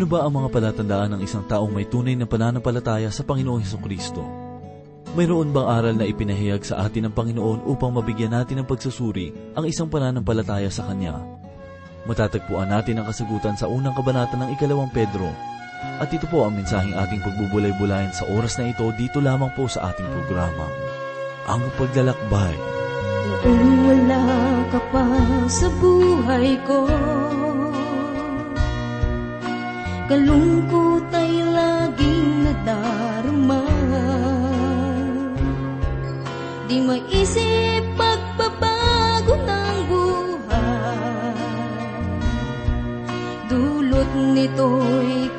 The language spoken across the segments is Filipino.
Ano ba ang mga palatandaan ng isang taong may tunay na pananampalataya sa Panginoong Heso Kristo? Mayroon bang aral na ipinahayag sa atin ng Panginoon upang mabigyan natin ng pagsusuri ang isang pananampalataya sa Kanya? Matatagpuan natin ang kasagutan sa unang kabanata ng ikalawang Pedro. At ito po ang mensaheng ating pagbubulay-bulayan sa oras na ito dito lamang po sa ating programa. Ang Paglalakbay. Noong wala ka pa sa buhay ko Kalungkot ay laging nadarama. Di maisip pagbabago ng buhay. Dulot nito'y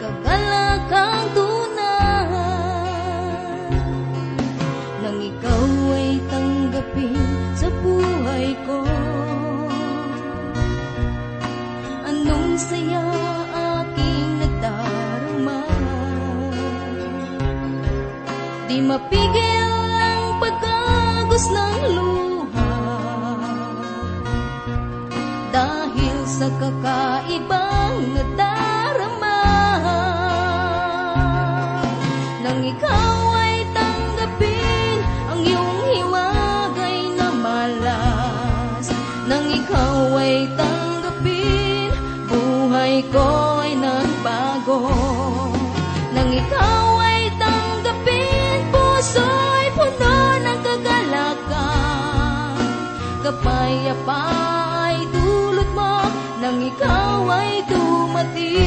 dumating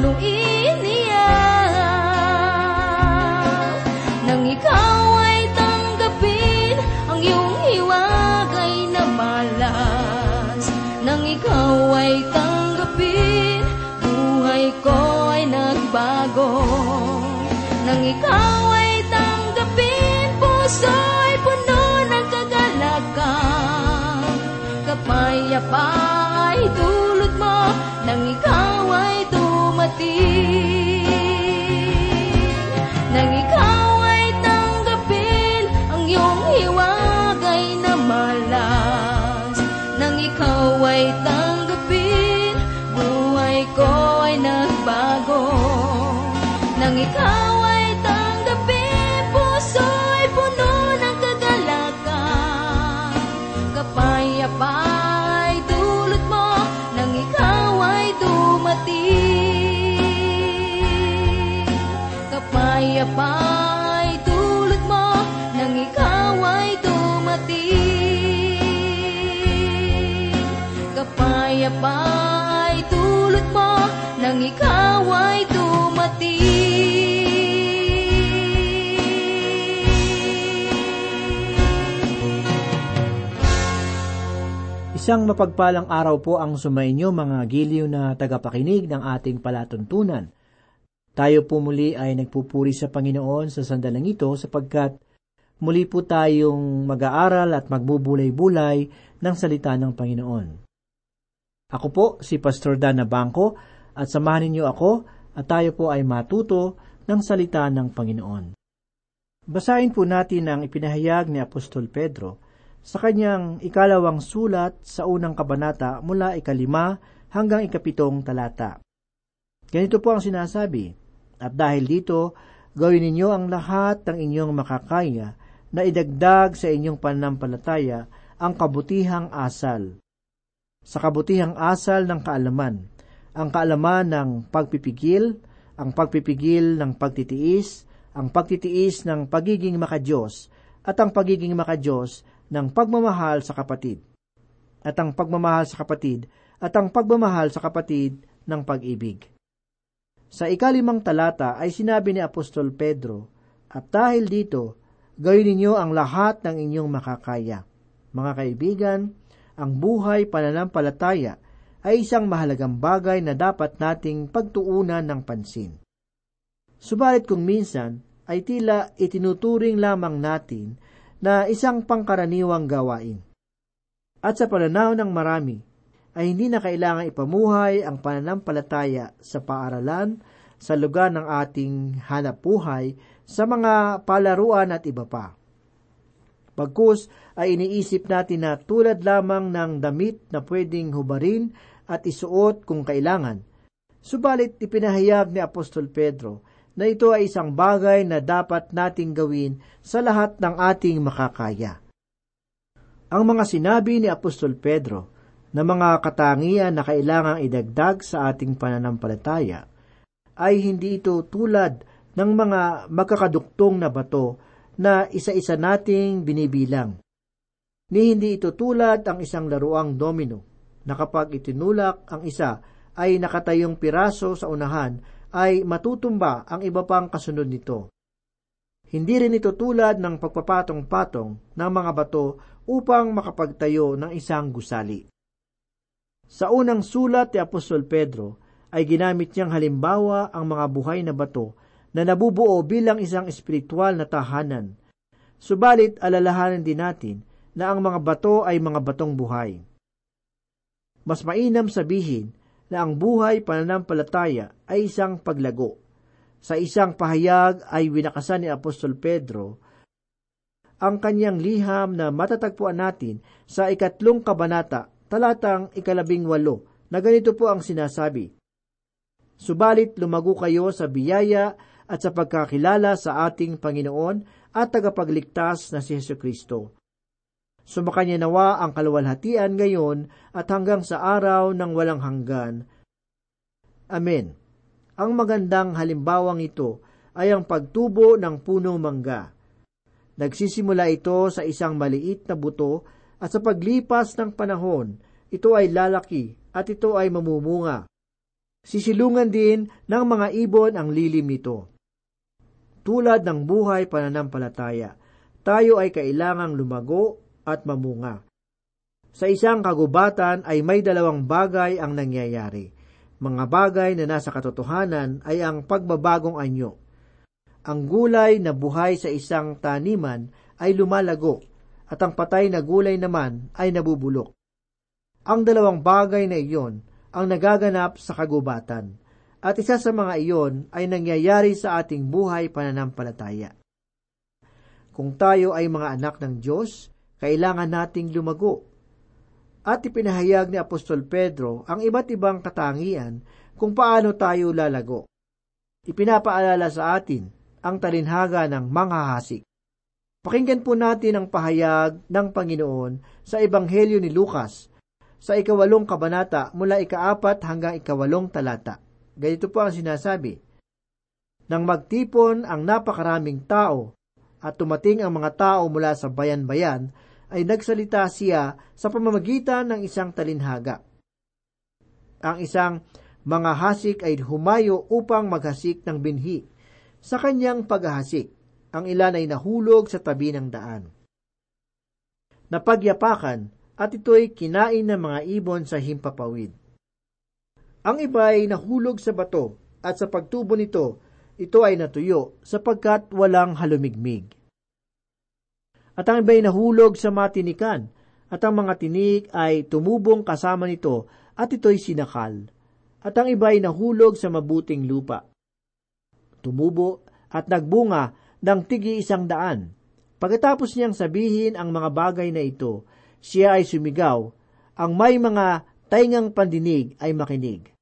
cuando Kapayapa ay dulot mo nang ikaw ay dumating Isang mapagpalang araw po ang sumainyo mga giliw na tagapakinig ng ating palatuntunan. Tayo po muli ay nagpupuri sa Panginoon sa sandalang ito sapagkat muli po tayong mag-aaral at magbubulay-bulay ng salita ng Panginoon. Ako po si Pastor Dana Bangko at samahan ninyo ako at tayo po ay matuto ng salita ng Panginoon. Basahin po natin ang ipinahayag ni Apostol Pedro sa kanyang ikalawang sulat sa unang kabanata mula ikalima hanggang ikapitong talata. Ganito po ang sinasabi, At dahil dito, gawin ninyo ang lahat ng inyong makakaya na idagdag sa inyong pananampalataya ang kabutihang asal. Sa kabutihang asal ng kaalaman, ang kaalaman ng pagpipigil, ang pagpipigil ng pagtitiis, ang pagtitiis ng pagiging makadiyos at ang pagiging makadiyos ng pagmamahal sa kapatid. At ang pagmamahal sa kapatid at ang pagmamahal sa kapatid ng pag-ibig. Sa ikalimang talata ay sinabi ni Apostol Pedro, At dahil dito, gawin ninyo ang lahat ng inyong makakaya. Mga kaibigan, ang buhay pananampalataya ay isang mahalagang bagay na dapat nating pagtuunan ng pansin. Subalit kung minsan ay tila itinuturing lamang natin na isang pangkaraniwang gawain. At sa pananaw ng marami, ay hindi na kailangan ipamuhay ang pananampalataya sa paaralan, sa lugar ng ating hanap buhay, sa mga palaruan at iba pa. Pagkus ay iniisip natin na tulad lamang ng damit na pwedeng hubarin at isuot kung kailangan. Subalit ipinahayag ni Apostol Pedro na ito ay isang bagay na dapat nating gawin sa lahat ng ating makakaya. Ang mga sinabi ni Apostol Pedro na mga katangian na kailangang idagdag sa ating pananampalataya ay hindi ito tulad ng mga magkakaduktong na bato na isa-isa nating binibilang. Ni hindi ito tulad ang isang laruang domino na kapag itinulak ang isa ay nakatayong piraso sa unahan ay matutumba ang iba pang kasunod nito. Hindi rin ito tulad ng pagpapatong-patong ng mga bato upang makapagtayo ng isang gusali. Sa unang sulat ni Apostol Pedro ay ginamit niyang halimbawa ang mga buhay na bato na nabubuo bilang isang espiritual na tahanan. Subalit alalahanan din natin na ang mga bato ay mga batong buhay. Mas mainam sabihin na ang buhay pananampalataya ay isang paglago. Sa isang pahayag ay winakasan ni Apostol Pedro ang kanyang liham na matatagpuan natin sa ikatlong kabanata, talatang ikalabing walo, na ganito po ang sinasabi. Subalit lumago kayo sa biyaya at sa pagkakilala sa ating Panginoon at tagapagligtas na si Yesu Kristo. Sumakanya nawa ang kaluwalhatian ngayon at hanggang sa araw ng walang hanggan. Amen. Ang magandang halimbawang ito ay ang pagtubo ng punong mangga. Nagsisimula ito sa isang maliit na buto at sa paglipas ng panahon, ito ay lalaki at ito ay mamumunga. Sisilungan din ng mga ibon ang lilim nito. Tulad ng buhay pananampalataya, tayo ay kailangang lumago at mamunga. Sa isang kagubatan ay may dalawang bagay ang nangyayari. Mga bagay na nasa katotohanan ay ang pagbabagong anyo. Ang gulay na buhay sa isang taniman ay lumalago at ang patay na gulay naman ay nabubulok. Ang dalawang bagay na iyon ang nagaganap sa kagubatan at isa sa mga iyon ay nangyayari sa ating buhay pananampalataya. Kung tayo ay mga anak ng Diyos, kailangan nating lumago. At ipinahayag ni Apostol Pedro ang iba't ibang katangian kung paano tayo lalago. Ipinapaalala sa atin ang talinhaga ng manghahasik. Pakinggan po natin ang pahayag ng Panginoon sa Ebanghelyo ni Lucas sa ikawalong kabanata mula ikaapat hanggang ikawalong talata. Ganito po ang sinasabi. Nang magtipon ang napakaraming tao at tumating ang mga tao mula sa bayan-bayan, ay nagsalita siya sa pamamagitan ng isang talinhaga. Ang isang mga hasik ay humayo upang maghasik ng binhi. Sa kanyang paghahasik, ang ilan ay nahulog sa tabi ng daan. Napagyapakan at ito'y kinain ng mga ibon sa himpapawid. Ang iba ay nahulog sa bato at sa pagtubo nito, ito ay natuyo sapagkat walang halumigmig at ang iba'y nahulog sa matinikan, at ang mga tinik ay tumubong kasama nito, at ito'y sinakal. At ang iba'y nahulog sa mabuting lupa. Tumubo at nagbunga ng tigi isang daan. Pagkatapos niyang sabihin ang mga bagay na ito, siya ay sumigaw, ang may mga taingang pandinig ay makinig.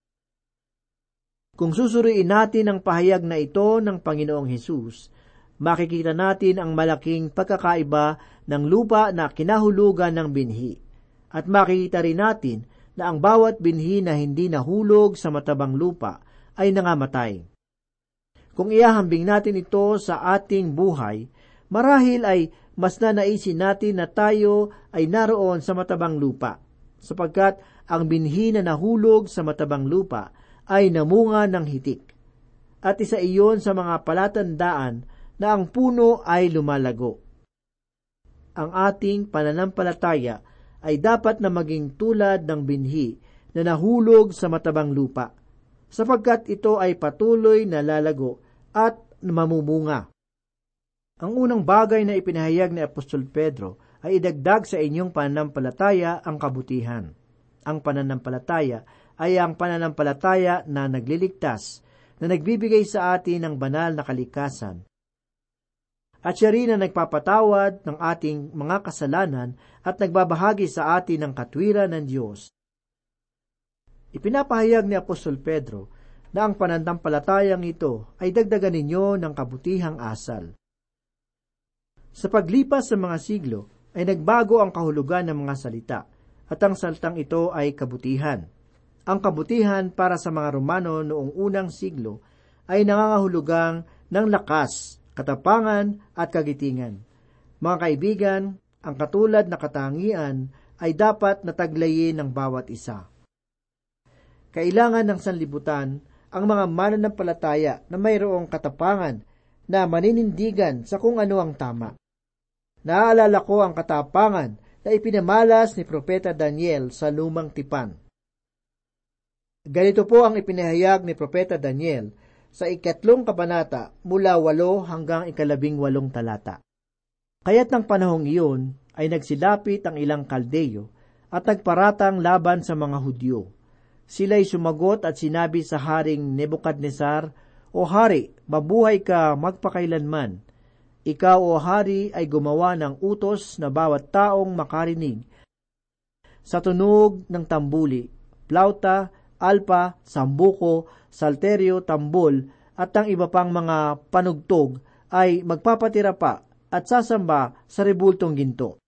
Kung susuriin natin ang pahayag na ito ng Panginoong Hesus, makikita natin ang malaking pagkakaiba ng lupa na kinahulugan ng binhi. At makikita rin natin na ang bawat binhi na hindi nahulog sa matabang lupa ay nangamatay. Kung iahambing natin ito sa ating buhay, marahil ay mas nanaisin natin na tayo ay naroon sa matabang lupa, sapagkat ang binhi na nahulog sa matabang lupa ay namunga ng hitik. At isa iyon sa mga palatandaan na ang puno ay lumalago. Ang ating pananampalataya ay dapat na maging tulad ng binhi na nahulog sa matabang lupa, sapagkat ito ay patuloy na lalago at mamumunga. Ang unang bagay na ipinahayag ni Apostol Pedro ay idagdag sa inyong pananampalataya ang kabutihan. Ang pananampalataya ay ang pananampalataya na nagliligtas, na nagbibigay sa atin ng banal na kalikasan. At siya rin na nagpapatawad ng ating mga kasalanan at nagbabahagi sa atin ng katwiran ng Diyos. Ipinapahayag ni Apostol Pedro na ang pananampalatayang ito ay dagdagan ninyo ng kabutihang asal. Sa paglipas ng mga siglo, ay nagbago ang kahulugan ng mga salita, at ang salitang ito ay kabutihan. Ang kabutihan para sa mga Romano noong unang siglo ay nangangahulugang ng lakas, katapangan at kagitingan. Mga kaibigan, ang katulad na katangian ay dapat nataglayin ng bawat isa. Kailangan ng sanlibutan ang mga mananampalataya na mayroong katapangan na maninindigan sa kung ano ang tama. Naaalala ko ang katapangan na ipinamalas ni Propeta Daniel sa lumang tipan. Ganito po ang ipinahayag ni Propeta Daniel sa ikatlong kabanata mula walo hanggang ikalabing walong talata. Kaya't ng panahong iyon ay nagsilapit ang ilang kaldeyo at nagparatang laban sa mga Hudyo Sila'y sumagot at sinabi sa Haring Nebukadnesar, O Hari, mabuhay ka magpakailanman. Ikaw, O Hari, ay gumawa ng utos na bawat taong makarinig sa tunog ng tambuli, plauta, alpa, sambuko, salterio, tambol, at ang iba pang mga panugtog ay magpapatira pa at sasamba sa rebultong ginto.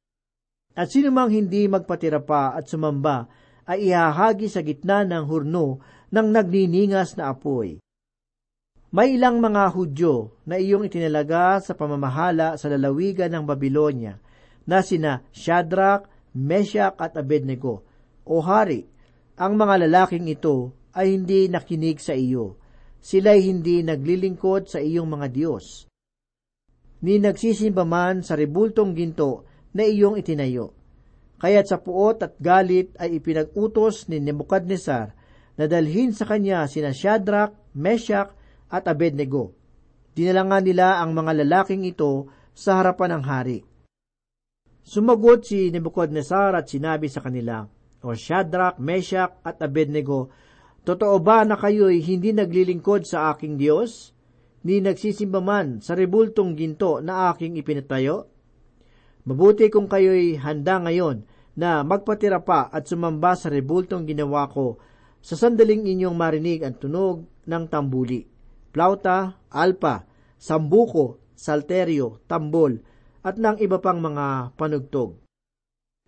At sino mang hindi magpatira pa at sumamba ay ihahagi sa gitna ng hurno ng nagniningas na apoy. May ilang mga Hudyo na iyong itinalaga sa pamamahala sa lalawigan ng Babylonia na sina Shadrach, Meshach at Abednego. O hari, ang mga lalaking ito ay hindi nakinig sa iyo. Sila'y hindi naglilingkod sa iyong mga Diyos. Ni nagsisimba man sa rebultong ginto na iyong itinayo Kaya't sa puot at galit ay ipinag-utos ni Nebuchadnezzar na dalhin sa kanya sina Shadrach, Meshach at Abednego. Dinala nila ang mga lalaking ito sa harapan ng hari. Sumagot si Nebuchadnezzar at sinabi sa kanila, O Shadrach, Meshach at Abednego, Totoo ba na kayo'y hindi naglilingkod sa aking Diyos? Ni nagsisimba man sa rebultong ginto na aking ipinatayo? Mabuti kung kayo'y handa ngayon na magpatira pa at sumamba sa rebultong ginawa ko sa sandaling inyong marinig ang tunog ng tambuli, plauta, alpa, sambuko, salterio, tambol, at ng iba pang mga panugtog.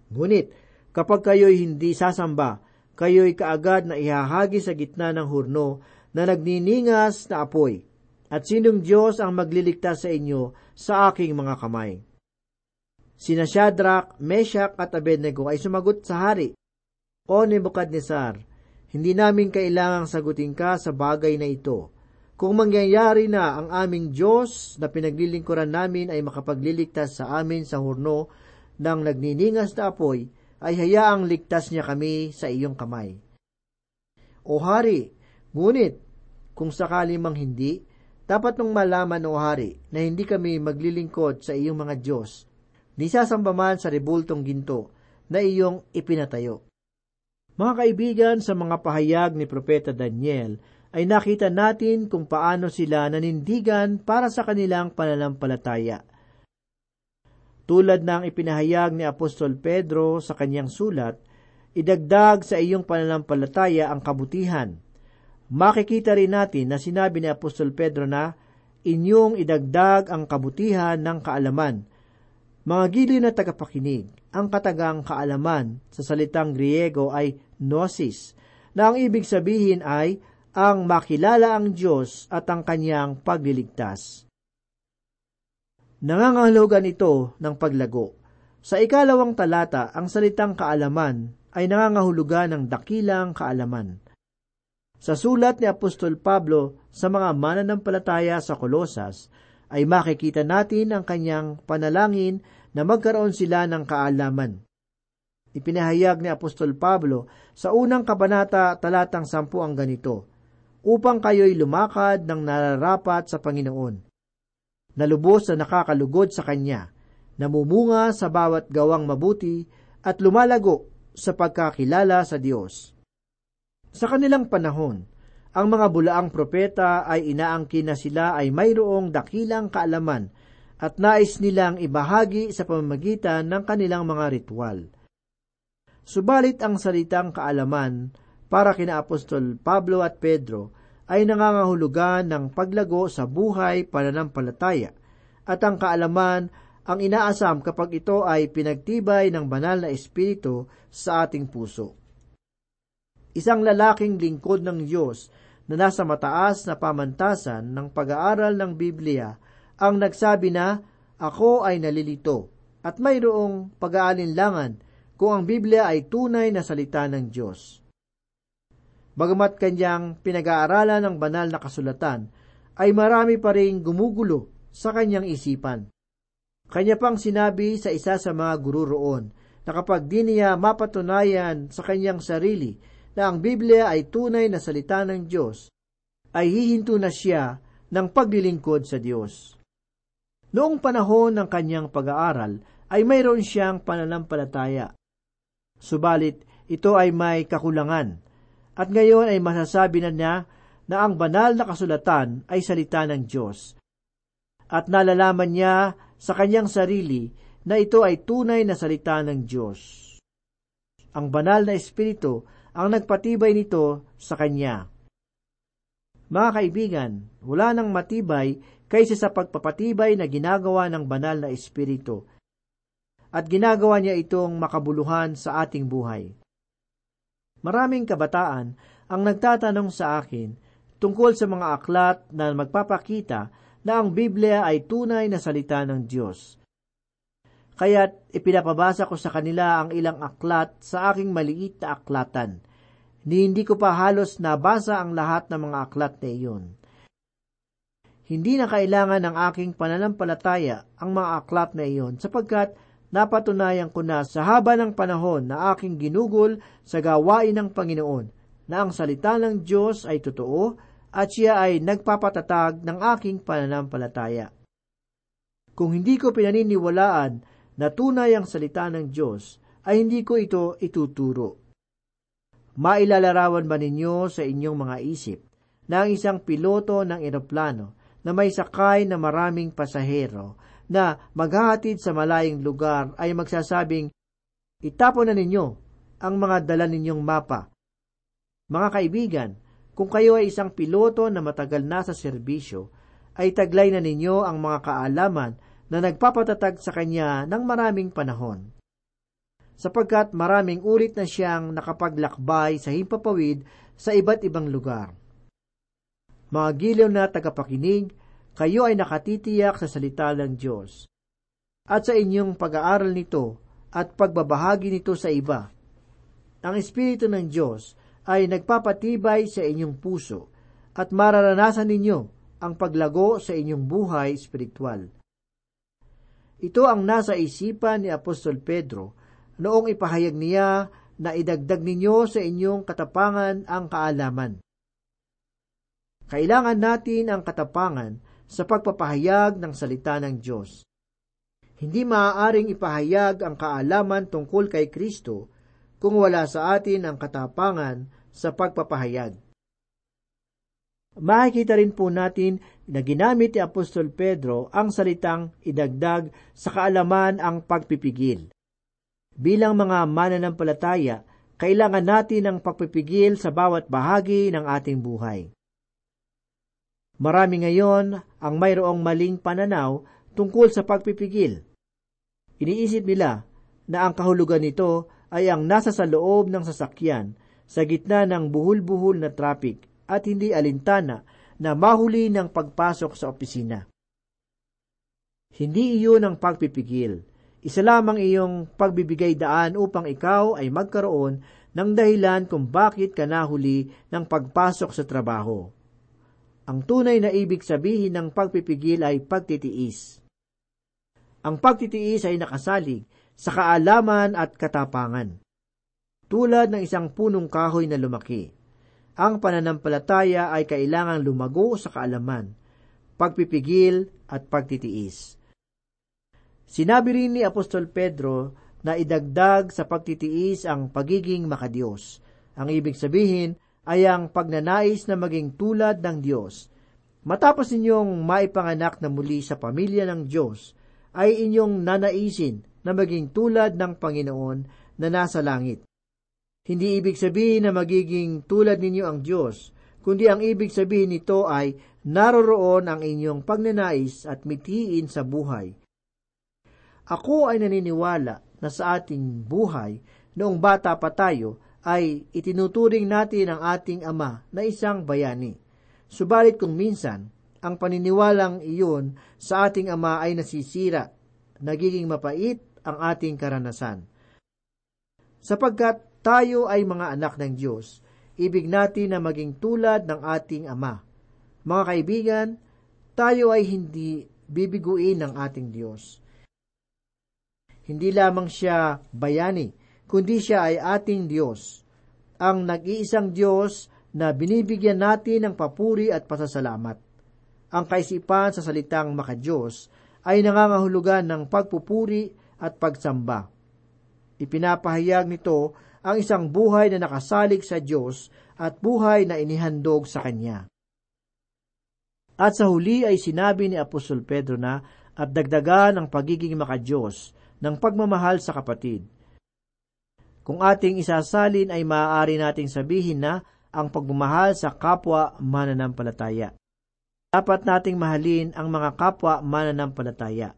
Ngunit, kapag kayo'y hindi sasamba, kayo'y kaagad na ihahagi sa gitna ng hurno na nagniningas na apoy, at sinong Diyos ang magliligtas sa inyo sa aking mga kamay. Sina Shadrach, Meshach at Abednego ay sumagot sa hari, O Nebuchadnezzar, hindi namin kailangang sagutin ka sa bagay na ito. Kung mangyayari na ang aming Diyos na pinaglilingkuran namin ay makapagliligtas sa amin sa hurno ng nagniningas na apoy, ay hayaang ligtas niya kami sa iyong kamay. O hari, ngunit, kung sakali mang hindi, dapat nung malaman o hari na hindi kami maglilingkod sa iyong mga Diyos nisasamba man sa rebultong ginto na iyong ipinatayo. Mga kaibigan, sa mga pahayag ni Propeta Daniel, ay nakita natin kung paano sila nanindigan para sa kanilang pananampalataya. Tulad ng ipinahayag ni Apostol Pedro sa kanyang sulat, idagdag sa iyong pananampalataya ang kabutihan. Makikita rin natin na sinabi ni Apostol Pedro na inyong idagdag ang kabutihan ng kaalaman mga giliw na tagapakinig, ang katagang kaalaman sa salitang Griego ay gnosis, na ang ibig sabihin ay ang makilala ang Diyos at ang kanyang pagliligtas. Nangangahulugan ito ng paglago. Sa ikalawang talata, ang salitang kaalaman ay nangangahulugan ng dakilang kaalaman. Sa sulat ni Apostol Pablo sa mga mananampalataya sa Kolosas, ay makikita natin ang kanyang panalangin na magkaroon sila ng kaalaman. Ipinahayag ni Apostol Pablo sa unang kabanata talatang sampu ang ganito, upang kayo'y lumakad ng nararapat sa Panginoon. Nalubos na nakakalugod sa Kanya, namumunga sa bawat gawang mabuti at lumalago sa pagkakilala sa Diyos. Sa kanilang panahon, ang mga bulaang propeta ay inaangkin na sila ay mayroong dakilang kaalaman at nais nilang ibahagi sa pamamagitan ng kanilang mga ritual. Subalit ang salitang kaalaman para kina Apostol Pablo at Pedro ay nangangahulugan ng paglago sa buhay pananampalataya at ang kaalaman ang inaasam kapag ito ay pinagtibay ng banal na espiritu sa ating puso. Isang lalaking lingkod ng Diyos na nasa mataas na pamantasan ng pag-aaral ng Biblia ang nagsabi na, Ako ay nalilito at mayroong pag-aalinlangan kung ang Biblia ay tunay na salita ng Diyos. Bagamat kanyang pinag-aaralan ng banal na kasulatan, ay marami pa rin gumugulo sa kanyang isipan. Kanya pang sinabi sa isa sa mga guru roon na kapag di niya mapatunayan sa kanyang sarili na ang Biblia ay tunay na salita ng Diyos, ay hihinto na siya ng paglilingkod sa Diyos. Noong panahon ng kanyang pag-aaral, ay mayroon siyang pananampalataya. Subalit, ito ay may kakulangan, at ngayon ay masasabi na niya na ang banal na kasulatan ay salita ng Diyos. At nalalaman niya sa kanyang sarili na ito ay tunay na salita ng Diyos. Ang banal na Espiritu ang nagpatibay nito sa kanya. Mga kaibigan, wala nang matibay kaysa sa pagpapatibay na ginagawa ng banal na Espiritu. At ginagawa niya itong makabuluhan sa ating buhay. Maraming kabataan ang nagtatanong sa akin tungkol sa mga aklat na magpapakita na ang Biblia ay tunay na salita ng Diyos. Kaya't ipinapabasa ko sa kanila ang ilang aklat sa aking maliit na aklatan. Ni hindi ko pa halos nabasa ang lahat ng mga aklat na iyon. Hindi na kailangan ng aking pananampalataya ang mga aklat na iyon sapagkat napatunayan ko na sa haba ng panahon na aking ginugol sa gawain ng Panginoon na ang salita ng Diyos ay totoo at siya ay nagpapatatag ng aking pananampalataya. Kung hindi ko pinaniniwalaan na tunay ang salita ng Diyos, ay hindi ko ito ituturo. Mailalarawan ba ninyo sa inyong mga isip na ang isang piloto ng eroplano na may sakay na maraming pasahero na maghahatid sa malaying lugar ay magsasabing, Itapon na ninyo ang mga dala ninyong mapa. Mga kaibigan, kung kayo ay isang piloto na matagal na sa serbisyo, ay taglay na ninyo ang mga kaalaman na nagpapatatag sa kanya ng maraming panahon. Sapagkat maraming ulit na siyang nakapaglakbay sa himpapawid sa iba't ibang lugar. Mga giliw na tagapakinig, kayo ay nakatitiyak sa salita ng Diyos. At sa inyong pag-aaral nito at pagbabahagi nito sa iba, ang Espiritu ng Diyos ay nagpapatibay sa inyong puso at mararanasan ninyo ang paglago sa inyong buhay espiritual. Ito ang nasa isipan ni Apostol Pedro noong ipahayag niya na idagdag ninyo sa inyong katapangan ang kaalaman. Kailangan natin ang katapangan sa pagpapahayag ng salita ng Diyos. Hindi maaaring ipahayag ang kaalaman tungkol kay Kristo kung wala sa atin ang katapangan sa pagpapahayag. Makikita rin po natin na ginamit ni Apostol Pedro ang salitang idagdag sa kaalaman ang pagpipigil. Bilang mga mananampalataya, kailangan natin ang pagpipigil sa bawat bahagi ng ating buhay. Marami ngayon ang mayroong maling pananaw tungkol sa pagpipigil. Iniisip nila na ang kahulugan nito ay ang nasa sa loob ng sasakyan sa gitna ng buhul-buhul na traffic at hindi alintana na mahuli ng pagpasok sa opisina. Hindi iyon ang pagpipigil. Isa lamang iyong pagbibigay daan upang ikaw ay magkaroon ng dahilan kung bakit ka nahuli ng pagpasok sa trabaho. Ang tunay na ibig sabihin ng pagpipigil ay pagtitiis. Ang pagtitiis ay nakasalig sa kaalaman at katapangan. Tulad ng isang punong kahoy na lumaki. Ang pananampalataya ay kailangang lumago sa kaalaman, pagpipigil at pagtitiis. Sinabi rin ni Apostol Pedro na idagdag sa pagtitiis ang pagiging makadiyos. Ang ibig sabihin ay ang pagnanais na maging tulad ng Diyos. Matapos ninyong maipanganak na muli sa pamilya ng Diyos, ay inyong nanaisin na maging tulad ng Panginoon na nasa langit. Hindi ibig sabihin na magiging tulad ninyo ang Diyos, kundi ang ibig sabihin nito ay naroroon ang inyong pagnanais at mitiin sa buhay. Ako ay naniniwala na sa ating buhay, noong bata pa tayo, ay itinuturing natin ang ating ama na isang bayani. Subalit kung minsan, ang paniniwalang iyon sa ating ama ay nasisira, nagiging mapait ang ating karanasan. Sapagkat tayo ay mga anak ng Diyos, ibig natin na maging tulad ng ating ama. Mga kaibigan, tayo ay hindi bibiguin ng ating Diyos. Hindi lamang siya bayani, kundi siya ay ating Diyos, ang nag-iisang Diyos na binibigyan natin ng papuri at pasasalamat. Ang kaisipan sa salitang makadiyos ay nangangahulugan ng pagpupuri at pagsamba. Ipinapahayag nito ang isang buhay na nakasalig sa Diyos at buhay na inihandog sa Kanya. At sa huli ay sinabi ni Apostol Pedro na at dagdagan ang pagiging makadiyos ng pagmamahal sa kapatid. Kung ating isasalin ay maaari nating sabihin na ang pagmamahal sa kapwa mananampalataya. Dapat nating mahalin ang mga kapwa mananampalataya.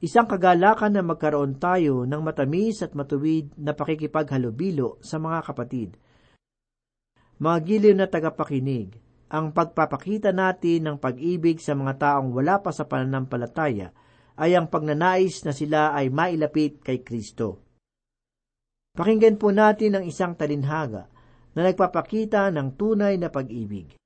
Isang kagalakan na magkaroon tayo ng matamis at matuwid na pakikipaghalubilo sa mga kapatid. Mga giliw na tagapakinig, ang pagpapakita natin ng pag-ibig sa mga taong wala pa sa pananampalataya ay ang pagnanais na sila ay mailapit kay Kristo. Pakinggan po natin ang isang talinhaga na nagpapakita ng tunay na pag-ibig.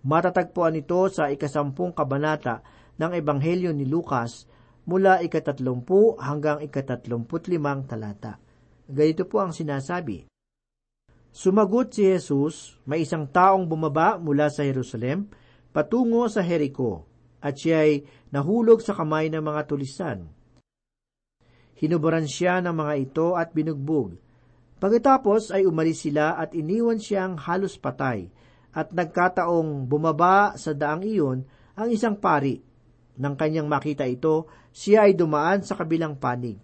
Matatagpuan ito sa ikasampung kabanata ng Ebanghelyo ni Lucas mula ikatatlumpu hanggang ikatatlumput limang talata. Ganito po ang sinasabi. Sumagot si Jesus, may isang taong bumaba mula sa Jerusalem patungo sa Jericho at siya ay nahulog sa kamay ng mga tulisan. Hinubaran siya ng mga ito at binugbog. Pagkatapos ay umalis sila at iniwan siyang halos patay at nagkataong bumaba sa daang iyon ang isang pari. Nang kanyang makita ito, siya ay dumaan sa kabilang panig.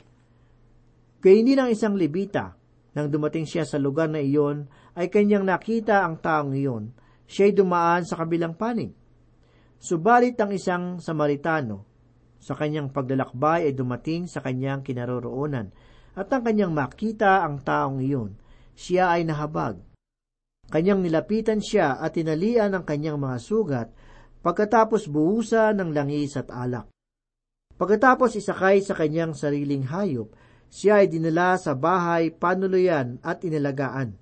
Kainin ng isang libita, nang dumating siya sa lugar na iyon, ay kanyang nakita ang taong iyon. Siya ay dumaan sa kabilang panig. Subalit ang isang Samaritano, sa kanyang paglalakbay ay dumating sa kanyang kinaroroonan, at ang kanyang makita ang taong iyon, siya ay nahabag. Kanyang nilapitan siya at tinalian ang kanyang mga sugat, pagkatapos buhusa ng langis at alak. Pagkatapos isakay sa kanyang sariling hayop, siya ay dinala sa bahay panuluyan at inalagaan.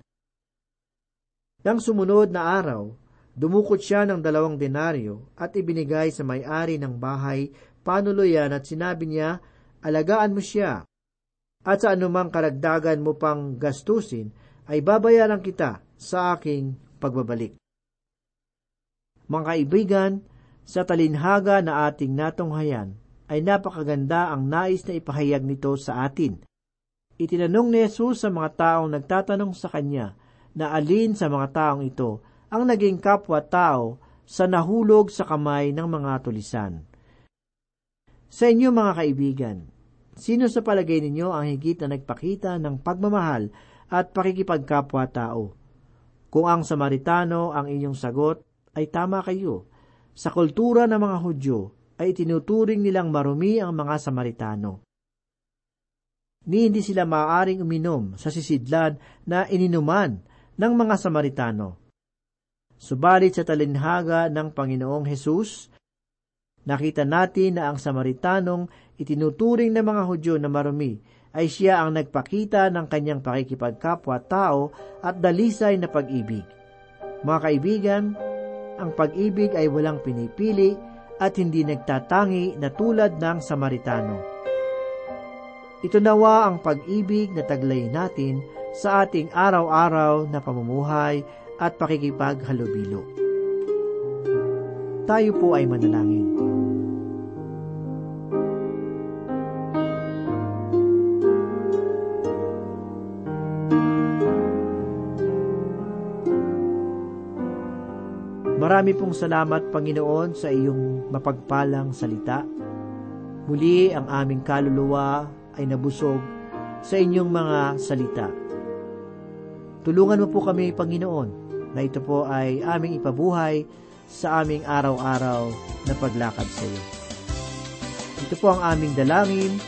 Nang sumunod na araw, Dumukot siya ng dalawang denaryo at ibinigay sa may-ari ng bahay panuluyan at sinabi niya, alagaan mo siya. At sa anumang karagdagan mo pang gastusin, ay babayaran kita sa aking pagbabalik. Mga kaibigan, sa talinhaga na ating natunghayan, ay napakaganda ang nais na ipahayag nito sa atin. Itinanong ni Jesus sa mga taong nagtatanong sa Kanya na alin sa mga taong ito ang naging kapwa-tao sa nahulog sa kamay ng mga tulisan. Sa inyo mga kaibigan, sino sa palagay ninyo ang higit na nagpakita ng pagmamahal at pakikipagkapwa-tao? Kung ang Samaritano ang inyong sagot, ay tama kayo. Sa kultura ng mga Hudyo, ay tinuturing nilang marumi ang mga Samaritano. Ni hindi sila maaaring uminom sa sisidlan na ininuman ng mga Samaritano Subalit sa talinhaga ng Panginoong Hesus, nakita natin na ang Samaritanong itinuturing ng mga Hudyo na marumi ay siya ang nagpakita ng kanyang pakikipagkapwa-tao at dalisay na pag-ibig. Mga kaibigan, ang pag-ibig ay walang pinipili at hindi nagtatangi na tulad ng Samaritano. Ito nawa ang pag-ibig na taglay natin sa ating araw-araw na pamumuhay at pakikipaghalubilo. Tayo po ay manalangin. Marami pong salamat, Panginoon, sa iyong mapagpalang salita. Muli ang aming kaluluwa ay nabusog sa inyong mga salita. Tulungan mo po kami, Panginoon, na ito po ay aming ipabuhay sa aming araw-araw na paglakad sa iyo. Ito po ang aming dalangin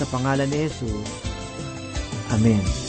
sa pangalan ni Jesus. Amen.